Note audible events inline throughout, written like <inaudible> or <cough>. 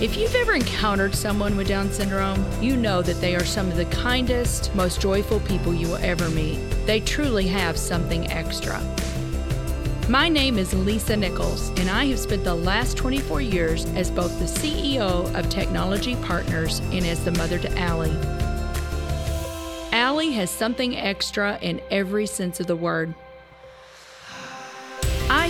If you've ever encountered someone with Down syndrome, you know that they are some of the kindest, most joyful people you will ever meet. They truly have something extra. My name is Lisa Nichols, and I have spent the last 24 years as both the CEO of Technology Partners and as the mother to Allie. Allie has something extra in every sense of the word.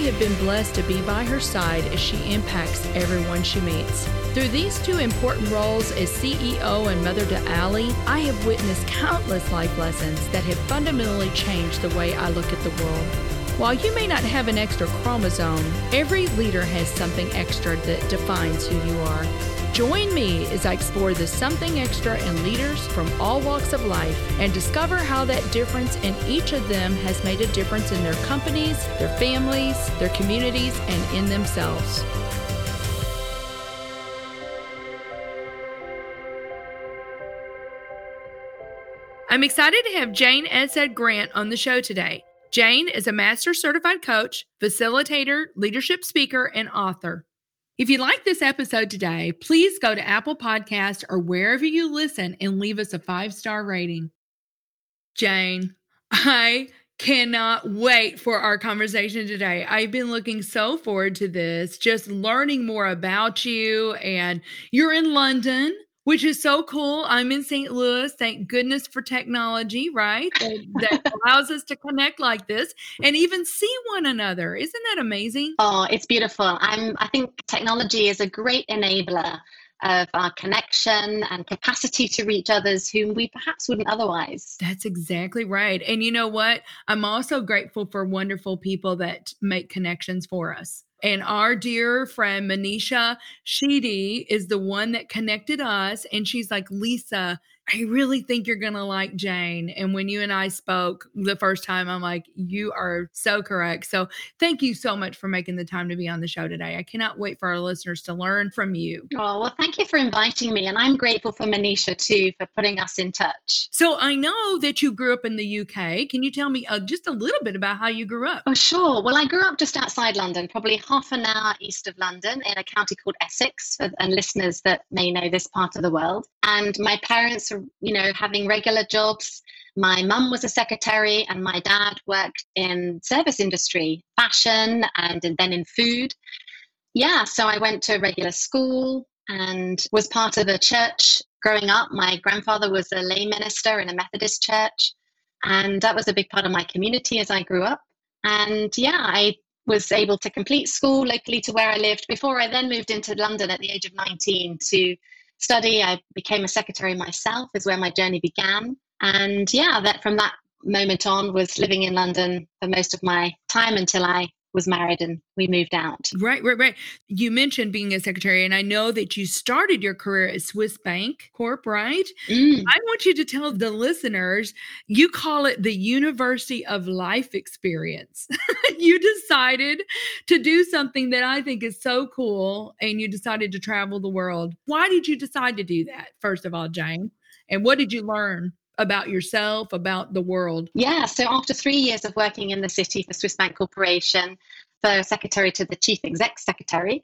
Have been blessed to be by her side as she impacts everyone she meets. Through these two important roles as CEO and mother to Allie, I have witnessed countless life lessons that have fundamentally changed the way I look at the world. While you may not have an extra chromosome, every leader has something extra that defines who you are. Join me as I explore the something extra in leaders from all walks of life and discover how that difference in each of them has made a difference in their companies, their families, their communities, and in themselves. I'm excited to have Jane Adshead Grant on the show today. Jane is a master certified coach, facilitator, leadership speaker, and author. If you like this episode today, please go to Apple Podcast or wherever you listen and leave us a five star rating. Jane, I cannot wait for our conversation today. I've been looking so forward to this, just learning more about you. And you're in London which is so cool. I'm in St. Louis. Thank goodness for technology, right? That, that <laughs> allows us to connect like this and even see one another. Isn't that amazing? Oh, it's beautiful. I'm I think technology is a great enabler of our connection and capacity to reach others whom we perhaps wouldn't otherwise. That's exactly right. And you know what? I'm also grateful for wonderful people that make connections for us. And our dear friend Manisha Sheedy is the one that connected us. And she's like, Lisa, I really think you're going to like Jane. And when you and I spoke the first time, I'm like, you are so correct. So thank you so much for making the time to be on the show today. I cannot wait for our listeners to learn from you. Oh, well, thank you for inviting me. And I'm grateful for Manisha too for putting us in touch. So I know that you grew up in the UK. Can you tell me uh, just a little bit about how you grew up? Oh, sure. Well, I grew up just outside London, probably half an hour east of London in a county called Essex, and listeners that may know this part of the world. And my parents you know, having regular jobs. My mum was a secretary, and my dad worked in service industry, fashion, and then in food. Yeah, so I went to a regular school and was part of a church growing up. My grandfather was a lay minister in a Methodist church, and that was a big part of my community as I grew up. And yeah, I was able to complete school locally to where I lived before I then moved into London at the age of 19 to study. I became a secretary myself, is where my journey began. And yeah, that from that moment on was living in London for most of my time until I was married and we moved out. Right, right, right. You mentioned being a secretary, and I know that you started your career at Swiss Bank Corp, right? Mm. I want you to tell the listeners you call it the University of Life experience. <laughs> you decided to do something that I think is so cool, and you decided to travel the world. Why did you decide to do that, first of all, Jane? And what did you learn? About yourself, about the world? Yeah, so after three years of working in the city for Swiss Bank Corporation, for secretary to the chief exec secretary,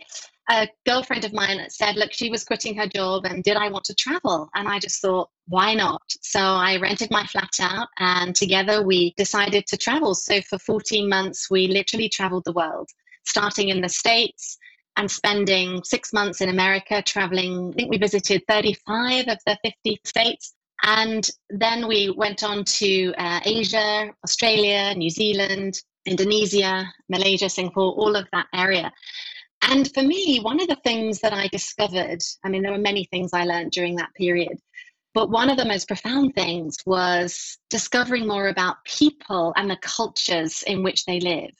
a girlfriend of mine said, Look, she was quitting her job and did I want to travel? And I just thought, why not? So I rented my flat out and together we decided to travel. So for 14 months, we literally traveled the world, starting in the States and spending six months in America, traveling. I think we visited 35 of the 50 states. And then we went on to uh, Asia, Australia, New Zealand, Indonesia, Malaysia, Singapore, all of that area. And for me, one of the things that I discovered, I mean, there were many things I learned during that period, but one of the most profound things was discovering more about people and the cultures in which they live.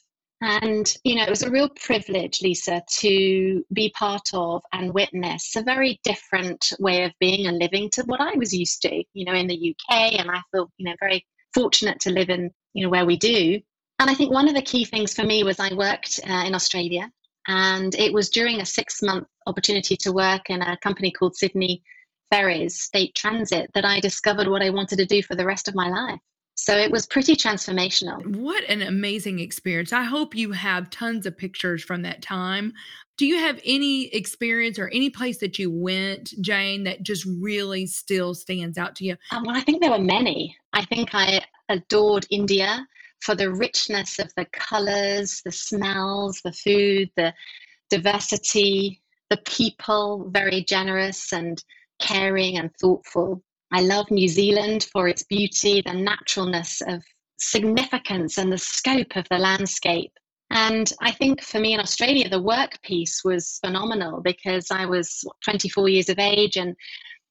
And, you know, it was a real privilege, Lisa, to be part of and witness a very different way of being and living to what I was used to, you know, in the UK. And I feel, you know, very fortunate to live in, you know, where we do. And I think one of the key things for me was I worked uh, in Australia, and it was during a six month opportunity to work in a company called Sydney Ferries State Transit that I discovered what I wanted to do for the rest of my life. So it was pretty transformational. What an amazing experience. I hope you have tons of pictures from that time. Do you have any experience or any place that you went, Jane, that just really still stands out to you? Um, well, I think there were many. I think I adored India for the richness of the colors, the smells, the food, the diversity, the people, very generous and caring and thoughtful. I love New Zealand for its beauty, the naturalness of significance, and the scope of the landscape. And I think for me in Australia, the work piece was phenomenal because I was 24 years of age and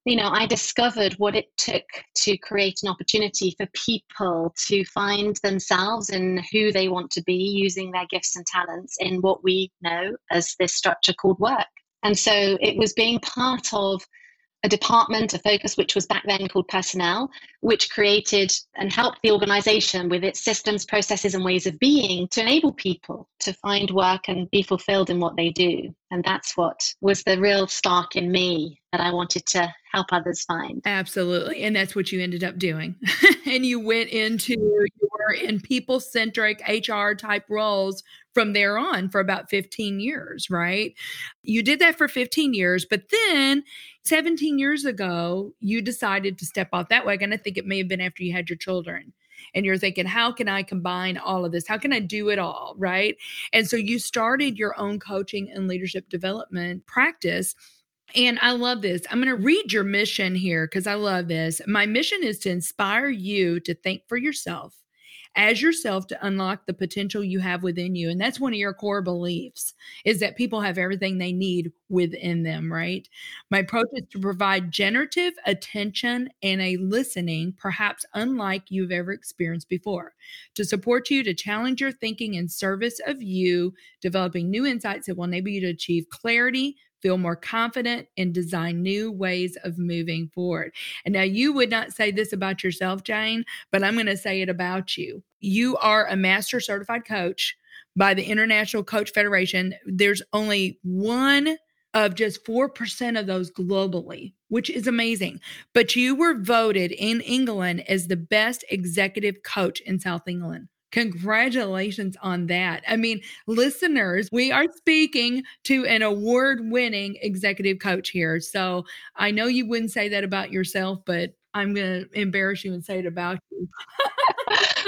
you know, I discovered what it took to create an opportunity for people to find themselves and who they want to be using their gifts and talents in what we know as this structure called work. And so it was being part of a department, a focus, which was back then called personnel, which created and helped the organization with its systems, processes, and ways of being to enable people to find work and be fulfilled in what they do. And that's what was the real spark in me that I wanted to help others find. Absolutely. And that's what you ended up doing. <laughs> and you went into in people centric HR type roles from there on for about 15 years, right? You did that for 15 years, but then 17 years ago, you decided to step off that wagon. I think it may have been after you had your children. And you're thinking, how can I combine all of this? How can I do it all? Right. And so you started your own coaching and leadership development practice. And I love this. I'm going to read your mission here because I love this. My mission is to inspire you to think for yourself as yourself to unlock the potential you have within you. And that's one of your core beliefs is that people have everything they need within them, right? My approach is to provide generative attention and a listening, perhaps unlike you've ever experienced before, to support you to challenge your thinking in service of you, developing new insights that will enable you to achieve clarity, feel more confident, and design new ways of moving forward. And now you would not say this about yourself, Jane, but I'm going to say it about you. You are a master certified coach by the International Coach Federation. There's only one of just 4% of those globally, which is amazing. But you were voted in England as the best executive coach in South England. Congratulations on that. I mean, listeners, we are speaking to an award winning executive coach here. So I know you wouldn't say that about yourself, but I'm going to embarrass you and say it about you.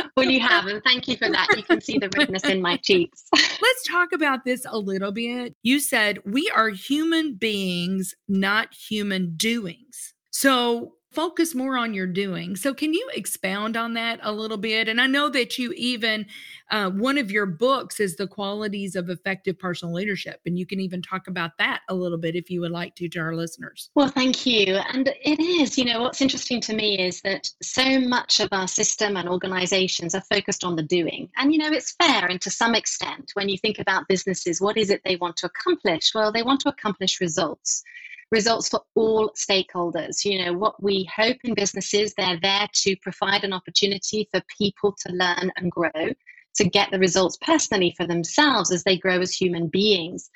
<laughs> well, you have, and thank you for that. You can see the redness in my cheeks. <laughs> Let's talk about this a little bit. You said we are human beings, not human doings. So, focus more on your doing. So, can you expound on that a little bit? And I know that you even, uh, one of your books is The Qualities of Effective Personal Leadership. And you can even talk about that a little bit if you would like to to our listeners. Well, thank you. And it is, you know, what's interesting to me is that so much of our system and organizations are focused on the doing. And, you know, it's fair. And to some extent, when you think about businesses, what is it they want to accomplish? Well, they want to accomplish results results for all stakeholders. You know, what we hope in businesses, they're there to provide an opportunity for people to learn and grow, to get the results personally for themselves as they grow as human beings.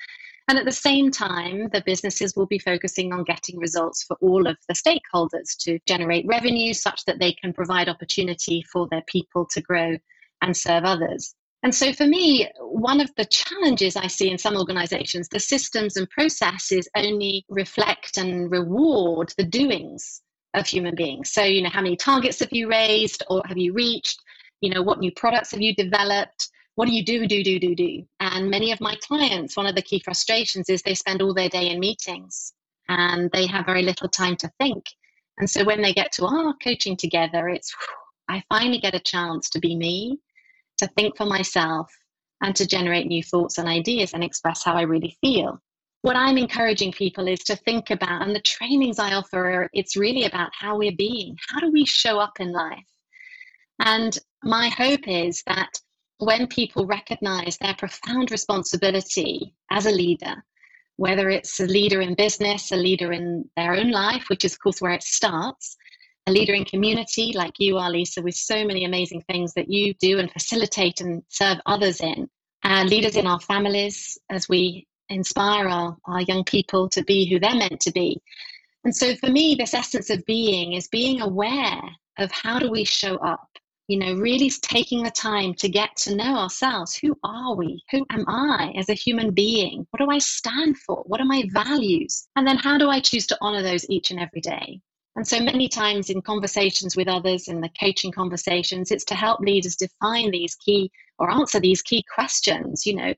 And at the same time, the businesses will be focusing on getting results for all of the stakeholders to generate revenue such that they can provide opportunity for their people to grow and serve others. And so, for me, one of the challenges I see in some organizations, the systems and processes only reflect and reward the doings of human beings. So, you know, how many targets have you raised or have you reached? You know, what new products have you developed? What do you do, do, do, do, do? And many of my clients, one of the key frustrations is they spend all their day in meetings and they have very little time to think. And so when they get to our coaching together, it's, I finally get a chance to be me to think for myself and to generate new thoughts and ideas and express how I really feel. What I'm encouraging people is to think about, and the trainings I offer, it's really about how we're being. How do we show up in life? And my hope is that when people recognize their profound responsibility as a leader, whether it's a leader in business, a leader in their own life, which is, of course, where it starts, a leader in community like you are, Lisa, with so many amazing things that you do and facilitate and serve others in. Uh, leaders in our families as we inspire our, our young people to be who they're meant to be. And so for me, this essence of being is being aware of how do we show up you know, really taking the time to get to know ourselves. Who are we? Who am I as a human being? What do I stand for? What are my values? And then how do I choose to honor those each and every day? And so many times in conversations with others, in the coaching conversations, it's to help leaders define these key or answer these key questions. You know,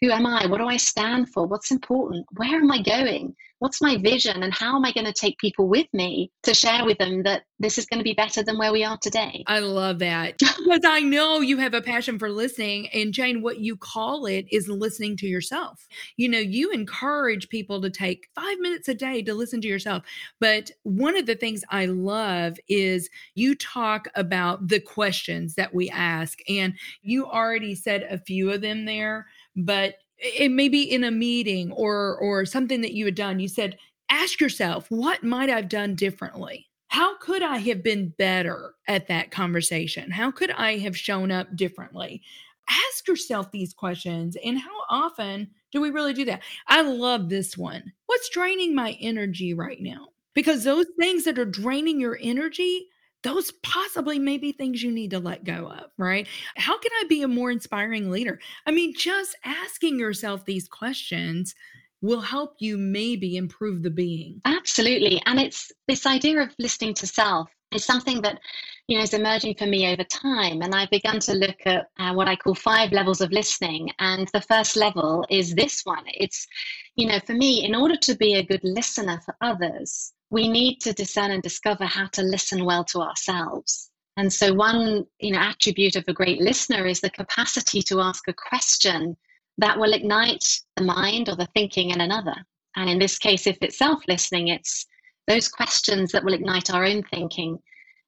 who am I? What do I stand for? What's important? Where am I going? What's my vision? And how am I going to take people with me to share with them that this is going to be better than where we are today? I love that <laughs> because I know you have a passion for listening. And Jane, what you call it is listening to yourself. You know, you encourage people to take five minutes a day to listen to yourself. But one of the things I love is you talk about the questions that we ask. And you already said a few of them there but it may be in a meeting or or something that you had done you said ask yourself what might i've done differently? How could i have been better at that conversation? How could i have shown up differently? Ask yourself these questions and how often do we really do that? I love this one. What's draining my energy right now? Because those things that are draining your energy those possibly may be things you need to let go of, right? How can I be a more inspiring leader? I mean, just asking yourself these questions will help you maybe improve the being. Absolutely. And it's this idea of listening to self is something that you know is emerging for me over time and i've begun to look at uh, what i call five levels of listening and the first level is this one it's you know for me in order to be a good listener for others we need to discern and discover how to listen well to ourselves. And so one, you know, attribute of a great listener is the capacity to ask a question that will ignite the mind or the thinking in another. And in this case, if it's self-listening, it's those questions that will ignite our own thinking.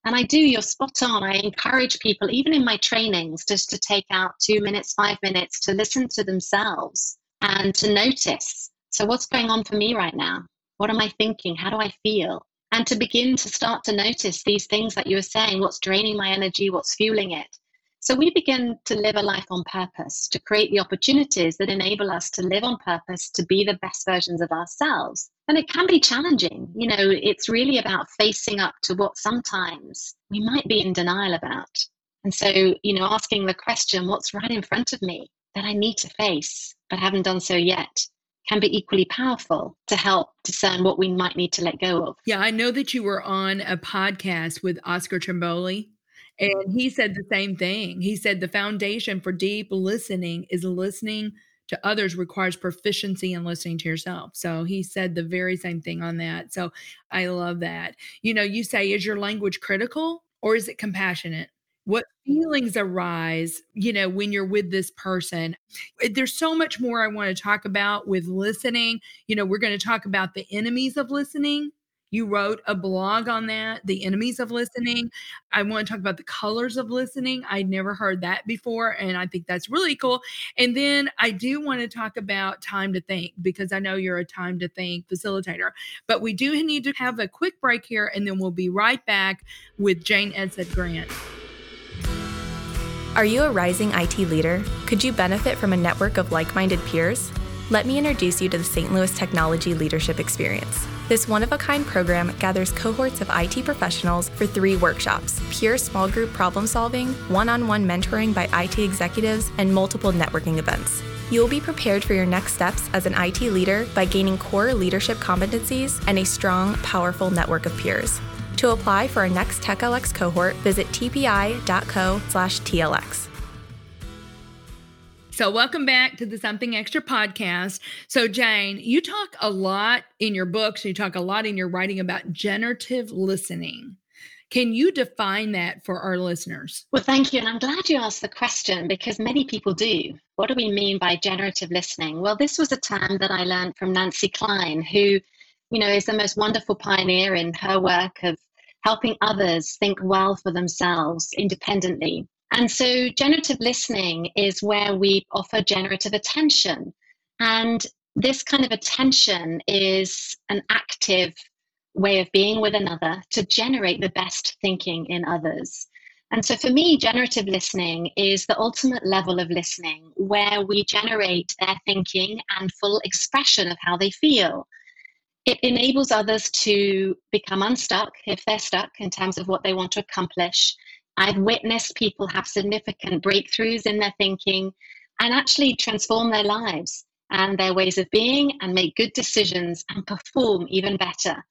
And I do, you're spot on. I encourage people, even in my trainings, just to take out two minutes, five minutes to listen to themselves and to notice. So, what's going on for me right now? What am I thinking? How do I feel? And to begin to start to notice these things that you were saying what's draining my energy, what's fueling it. So we begin to live a life on purpose, to create the opportunities that enable us to live on purpose, to be the best versions of ourselves. And it can be challenging. You know, it's really about facing up to what sometimes we might be in denial about. And so, you know, asking the question, what's right in front of me that I need to face, but haven't done so yet? Can be equally powerful to help discern what we might need to let go of. Yeah, I know that you were on a podcast with Oscar Trimboli, and he said the same thing. He said the foundation for deep listening is listening to others requires proficiency in listening to yourself. So he said the very same thing on that. So I love that. You know, you say, is your language critical or is it compassionate? What feelings arise you know when you're with this person. Eh, there's so much more i want to talk about with listening. You know we're going to talk about the enemies of listening. You wrote a blog on that the enemies of listening. I want to talk about the colors of listening. I'd never heard that before and i think that's really cool. And then i do want to talk about time to think because i know you're a time to think facilitator. But we do need to have a quick break here and then we'll be right back with jane adshead grant are you a rising IT leader? Could you benefit from a network of like minded peers? Let me introduce you to the St. Louis Technology Leadership Experience. This one of a kind program gathers cohorts of IT professionals for three workshops peer small group problem solving, one on one mentoring by IT executives, and multiple networking events. You will be prepared for your next steps as an IT leader by gaining core leadership competencies and a strong, powerful network of peers. To apply for our next TechLX cohort, visit tpi.co/tlx. So, welcome back to the Something Extra podcast. So, Jane, you talk a lot in your books, you talk a lot in your writing about generative listening. Can you define that for our listeners? Well, thank you. And I'm glad you asked the question because many people do. What do we mean by generative listening? Well, this was a term that I learned from Nancy Kline, who, you know, is the most wonderful pioneer in her work of helping others think well for themselves independently. And so, generative listening is where we offer generative attention. And this kind of attention is an active way of being with another to generate the best thinking in others. And so for me, generative listening is the ultimate level of listening where we generate their thinking and full expression of how they feel. It enables others to become unstuck if they're stuck in terms of what they want to accomplish. I've witnessed people have significant breakthroughs in their thinking and actually transform their lives and their ways of being and make good decisions and perform even better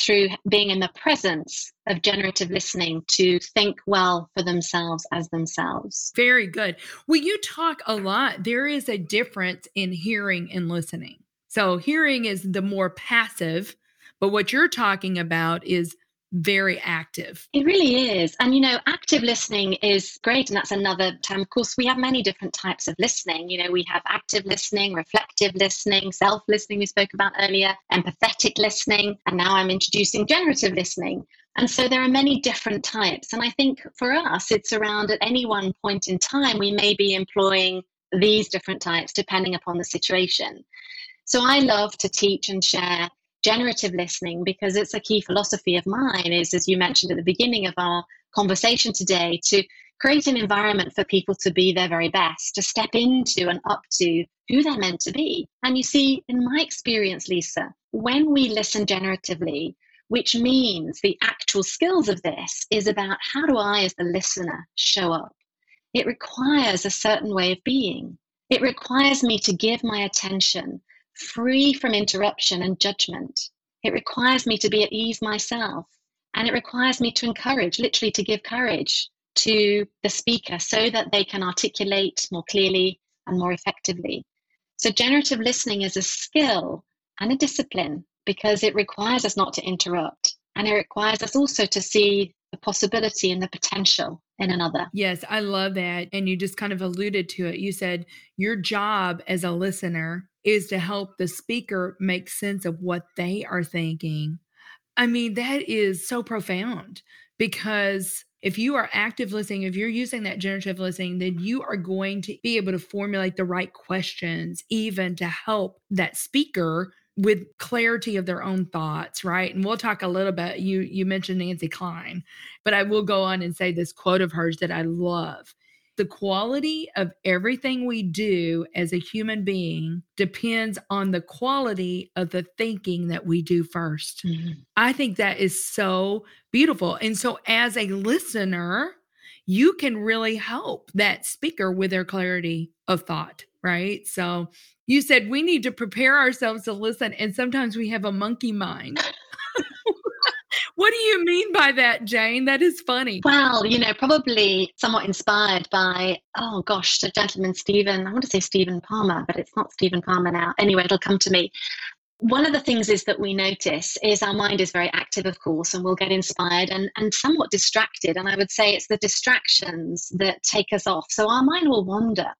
through being in the presence of generative listening to think well for themselves as themselves. Very good. Well, you talk a lot. There is a difference in hearing and listening. So, hearing is the more passive, but what you're talking about is very active. It really is. And, you know, active listening is great. And that's another term. Of course, we have many different types of listening. You know, we have active listening, reflective listening, self listening, we spoke about earlier, empathetic listening. And now I'm introducing generative listening. And so there are many different types. And I think for us, it's around at any one point in time, we may be employing these different types depending upon the situation. So I love to teach and share generative listening because it's a key philosophy of mine is as you mentioned at the beginning of our conversation today to create an environment for people to be their very best to step into and up to who they're meant to be. And you see in my experience lisa when we listen generatively which means the actual skills of this is about how do i as the listener show up? It requires a certain way of being. It requires me to give my attention free from interruption and judgment. It requires me to be at ease myself. And it requires me to encourage, literally to give courage to the speaker so that they can articulate more clearly and more effectively. So, generative listening is a skill and a discipline because it requires us not to interrupt. And it requires us also to see the possibility and the potential in another. Yes, I love that. And you just kind of alluded to it. You said your job as a listener is to help the speaker make sense of what they are thinking. I mean, that is so profound because if you are active listening, if you're using that generative listening, then you are going to be able to formulate the right questions, even to help that speaker with clarity of their own thoughts right and we'll talk a little bit you you mentioned nancy Kline, but i will go on and say this quote of hers that i love the quality of everything we do as a human being depends on the quality of the thinking that we do 1st mm-hmm. I think that is so beautiful. And so, as a listener, you can really help that speaker with their clarity of thought, right? So, you said we need to prepare ourselves to listen, and sometimes we have a monkey mind. What do you mean by that, Jane? That is funny. Well, you know, probably somewhat inspired by, oh gosh, the gentleman Stephen, I want to say Stephen Palmer, but it's not Stephen Palmer now. Anyway, it'll come to me. One of the things is that we notice is our mind is very active, of course, and we'll get inspired and, and somewhat distracted. And I would say it's the distractions that take us off. So our mind will wander.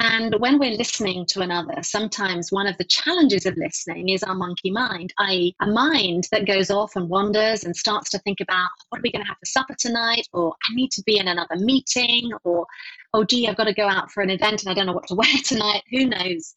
And when we're listening to another, sometimes one of the challenges of listening is our monkey mind, i.e., a mind that goes off and wanders and starts to think about what are we going to have for supper tonight, or I need to be in another meeting, or oh, gee, I've got to go out for an event and I don't know what to <laughs> wear tonight. Who knows?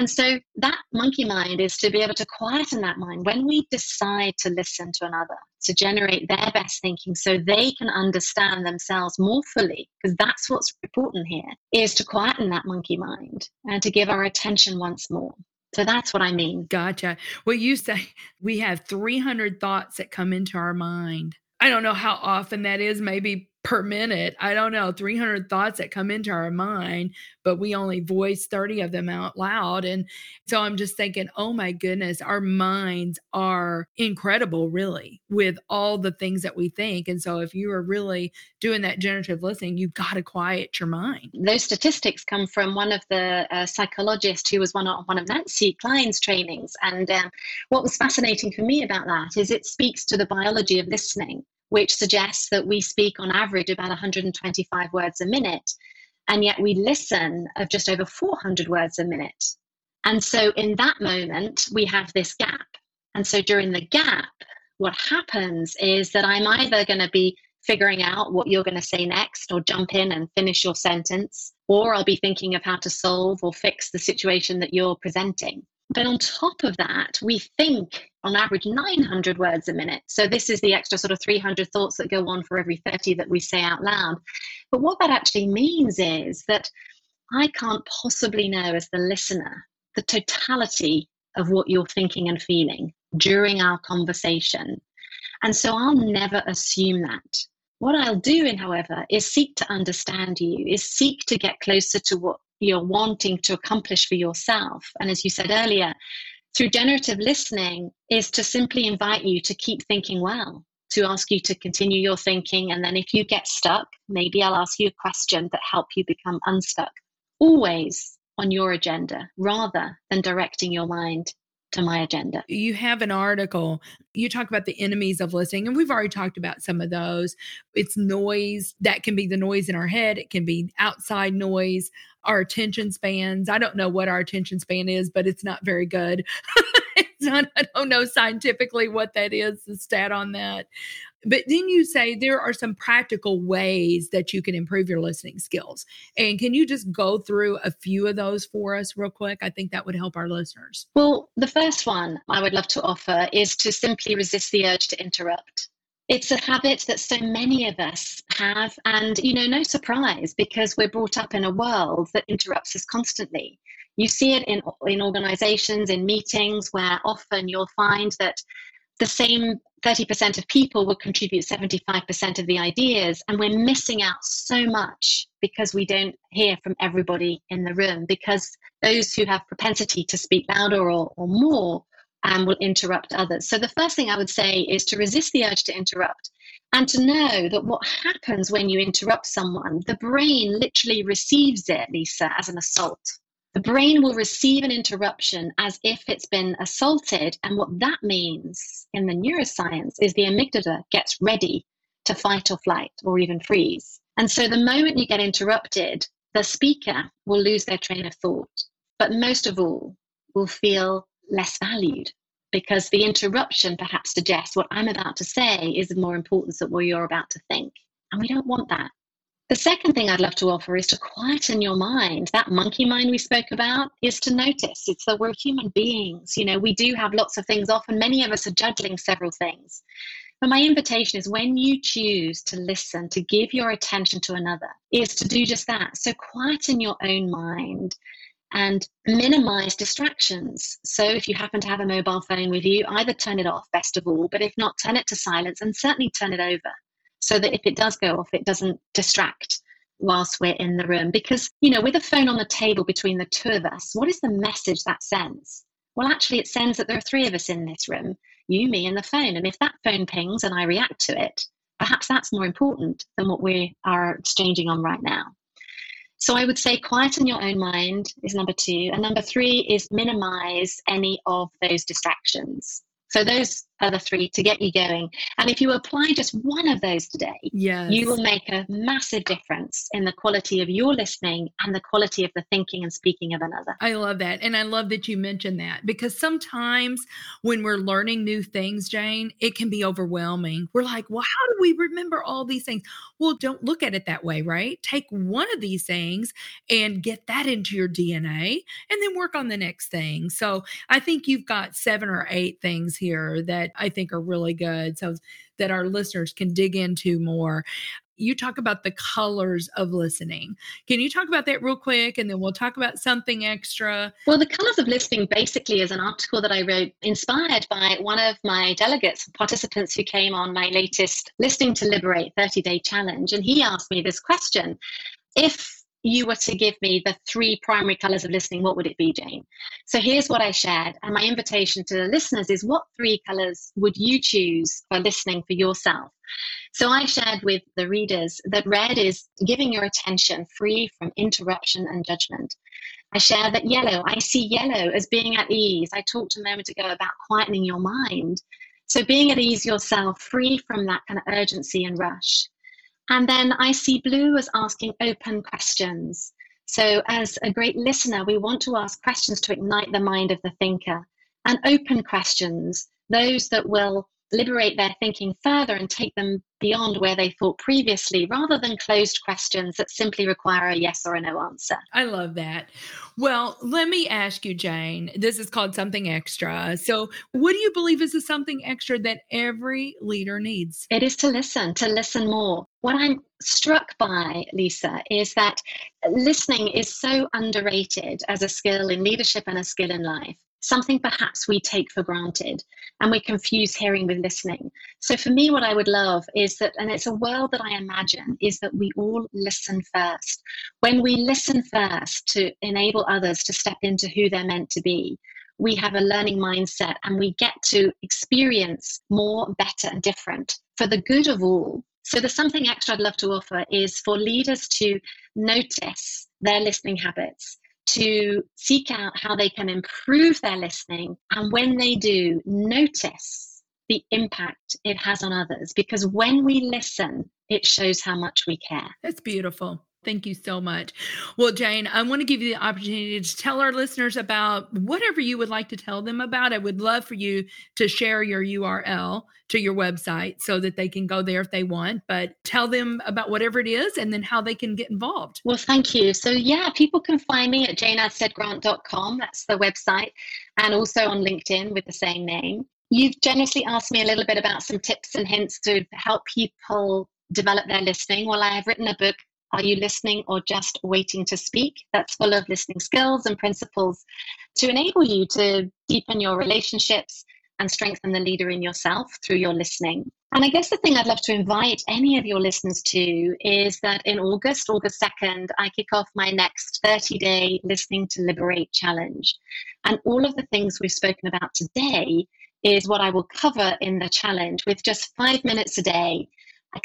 And so that monkey mind is to be able to quieten that mind when we decide to listen to another, to generate their best thinking so they can understand themselves more fully, because that's what's important here, is to quieten that monkey mind and to give our attention once more. So that's what I mean. Gotcha. Well, you say we have 300 thoughts that come into our mind. I don't know how often that is, maybe per minute. I don't know, 300 thoughts that come into our mind, but we only voice 30 of them out loud. And so I'm just thinking, oh my goodness, our minds are incredible, really, with all the things that we think. And so if you are really doing that generative listening, you've got to quiet your mind. Those statistics come from one of the uh, psychologists who was one of, one of Nancy Kline's trainings. And um, what was fascinating for me about that is it speaks to the biology of listening which suggests that we speak on average about 125 words a minute, and yet we listen of just over 400 words a minute. And so in that moment, we have this gap. And so during the gap, what happens is that I'm either going to be figuring out what you're going to say next or jump in and finish your sentence, or I'll be thinking of how to solve or fix the situation that you're presenting. But on top of that, we think on average 900 words a minute. So this is the extra sort of 300 thoughts that go on for every 30 that we say out loud. But what that actually means is that I can't possibly know as the listener the totality of what you're thinking and feeling during our conversation. And so I'll never assume that. What I'll do, in however, is seek to understand you, is seek to get closer to what you're wanting to accomplish for yourself. And as you said earlier, through generative listening is to simply invite you to keep thinking well, to ask you to continue your thinking. And then if you get stuck, maybe I'll ask you a question that help you become unstuck. Always on your agenda rather than directing your mind to my agenda. You have an article, you talk about the enemies of listening, and we've already talked about some of those. It's noise, that can be the noise in our head, it can be outside noise, our attention spans. I don't know what our attention span is, but it's not very good. <laughs> it's not, I don't know scientifically what that is, the stat on that. But then you say there are some practical ways that you can improve your listening skills. And can you just go through a few of those for us, real quick? I think that would help our listeners. Well, the first one I would love to offer is to simply resist the urge to interrupt. It's a habit that so many of us have, and you know, no surprise because we're brought up in a world that interrupts us constantly. You see it in, in organizations, in meetings, where often you'll find that the same 30% of people will contribute 75% of the ideas and we're missing out so much because we don't hear from everybody in the room because those who have propensity to speak louder or, or more um, will interrupt others so the first thing i would say is to resist the urge to interrupt and to know that what happens when you interrupt someone the brain literally receives it lisa as an assault the brain will receive an interruption as if it's been assaulted. And what that means in the neuroscience is the amygdala gets ready to fight or flight or even freeze. And so the moment you get interrupted, the speaker will lose their train of thought. But most of all, will feel less valued because the interruption perhaps suggests what I'm about to say is of more importance than what you're about to think. And we don't want that. The second thing I'd love to offer is to quieten your mind. That monkey mind we spoke about is to notice. It's that we're human beings. You know, we do have lots of things off, and many of us are juggling several things. But my invitation is when you choose to listen, to give your attention to another, is to do just that. So quieten your own mind and minimize distractions. So if you happen to have a mobile phone with you, either turn it off, best of all, but if not, turn it to silence and certainly turn it over so that if it does go off, it doesn't distract whilst we're in the room. Because, you know, with a phone on the table between the two of us, what is the message that sends? Well, actually, it sends that there are three of us in this room you, me, and the phone. And if that phone pings and I react to it, perhaps that's more important than what we are exchanging on right now. So I would say quieten your own mind is number two. And number three is minimize any of those distractions. So those the three to get you going. And if you apply just one of those today, yes. you will make a massive difference in the quality of your listening and the quality of the thinking and speaking of another. I love that. And I love that you mentioned that because sometimes when we're learning new things, Jane, it can be overwhelming. We're like, well, how do we remember all these things? Well, don't look at it that way, right? Take one of these things and get that into your DNA and then work on the next thing. So I think you've got seven or eight things here that I think are really good so that our listeners can dig into more. You talk about the colors of listening. Can you talk about that real quick and then we'll talk about something extra? Well, the colors of listening basically is an article that I wrote inspired by one of my delegates, participants who came on my latest Listening to Liberate 30 day challenge. And he asked me this question If you were to give me the three primary colors of listening, what would it be, Jane? So here's what I shared. And my invitation to the listeners is what three colors would you choose for listening for yourself? So I shared with the readers that red is giving your attention free from interruption and judgment. I share that yellow, I see yellow as being at ease. I talked a moment ago about quietening your mind. So being at ease yourself, free from that kind of urgency and rush. And then I see blue as asking open questions. So, as a great listener, we want to ask questions to ignite the mind of the thinker and open questions, those that will liberate their thinking further and take them beyond where they thought previously rather than closed questions that simply require a yes or a no answer. I love that. Well, let me ask you, Jane. This is called something extra. So, what do you believe is the something extra that every leader needs? It is to listen, to listen more. What I'm struck by, Lisa, is that listening is so underrated as a skill in leadership and a skill in life something perhaps we take for granted and we confuse hearing with listening. So for me, what I would love is that, and it's a world that I imagine, is that we all listen first. When we listen first to enable others to step into who they're meant to be, we have a learning mindset and we get to experience more, better, and different for the good of all. So, there's something extra I'd love to offer is for leaders to notice their listening habits to seek out how they can improve their listening. And when they do, notice the impact it has on others. Because when we listen, it shows how much we care. That's beautiful. Thank you so much. Well, Jane, I want to give you the opportunity to tell our listeners about whatever you would like to tell them about. I would love for you to share your URL to your website so that they can go there if they want, but tell them about whatever it is and then how they can get involved. Well, thank you. So, yeah, people can find me at janeadsheadgrant.com. That's the website, and also on LinkedIn with the same name. You've generously asked me a little bit about some tips and hints to help people develop their listening. Well, I have written a book are you listening or just waiting to speak? That's full of listening skills and principles to enable you to deepen your relationships and strengthen the leader in yourself through your listening. And I guess the thing I'd love to invite any of your listeners to is that in August, August 2nd, I kick off my next 30 day Listening to Liberate challenge. And all of the things we've spoken about today is what I will cover in the challenge with just five minutes a day,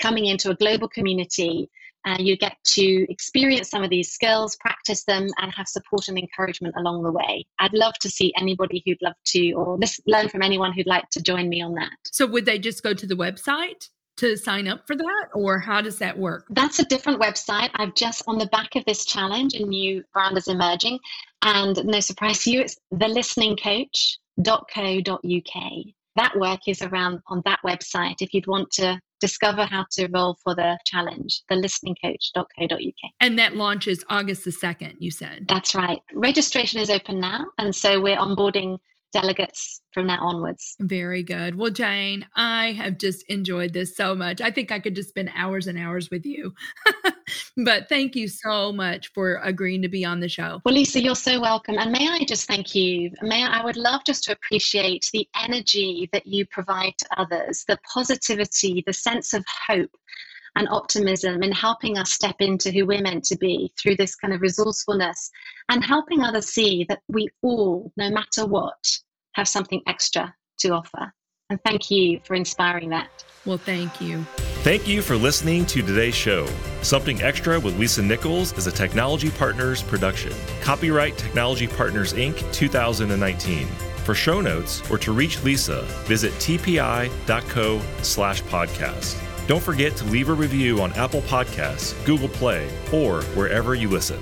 coming into a global community and you get to experience some of these skills, practice them, and have support and encouragement along the way. I'd love to see anybody who'd love to, or learn from anyone who'd like to join me on that. So, would they just go to the website? to sign up for that or how does that work that's a different website i've just on the back of this challenge a new brand is emerging and no surprise to you it's thelisteningcoach.co.uk that work is around on that website if you'd want to discover how to roll for the challenge, the listeningcoach.co.uk. And that launches August the 2nd, you said. That's right. Registration is open now. And so we're onboarding delegates from now onwards. Very good. Well, Jane, I have just enjoyed this so much. I think I could just spend hours and hours with you. <laughs> but thank you so much for agreeing to be on the show. Well, Lisa, you're so welcome. And may I just thank you? May I, I would love just to appreciate the energy that you provide to others, the positivity, the sense of hope and optimism in helping us step into who we're meant to be through this kind of resourcefulness and helping others see that we all, no matter what, have something extra to offer. And thank you for inspiring that. Well, thank you. Thank you for listening to today's show. Something Extra with Lisa Nichols is a Technology Partners production. Copyright Technology Partners Inc. 2019. For show notes or to reach Lisa, visit tpi.co slash podcast. Don't forget to leave a review on Apple Podcasts, Google Play, or wherever you listen.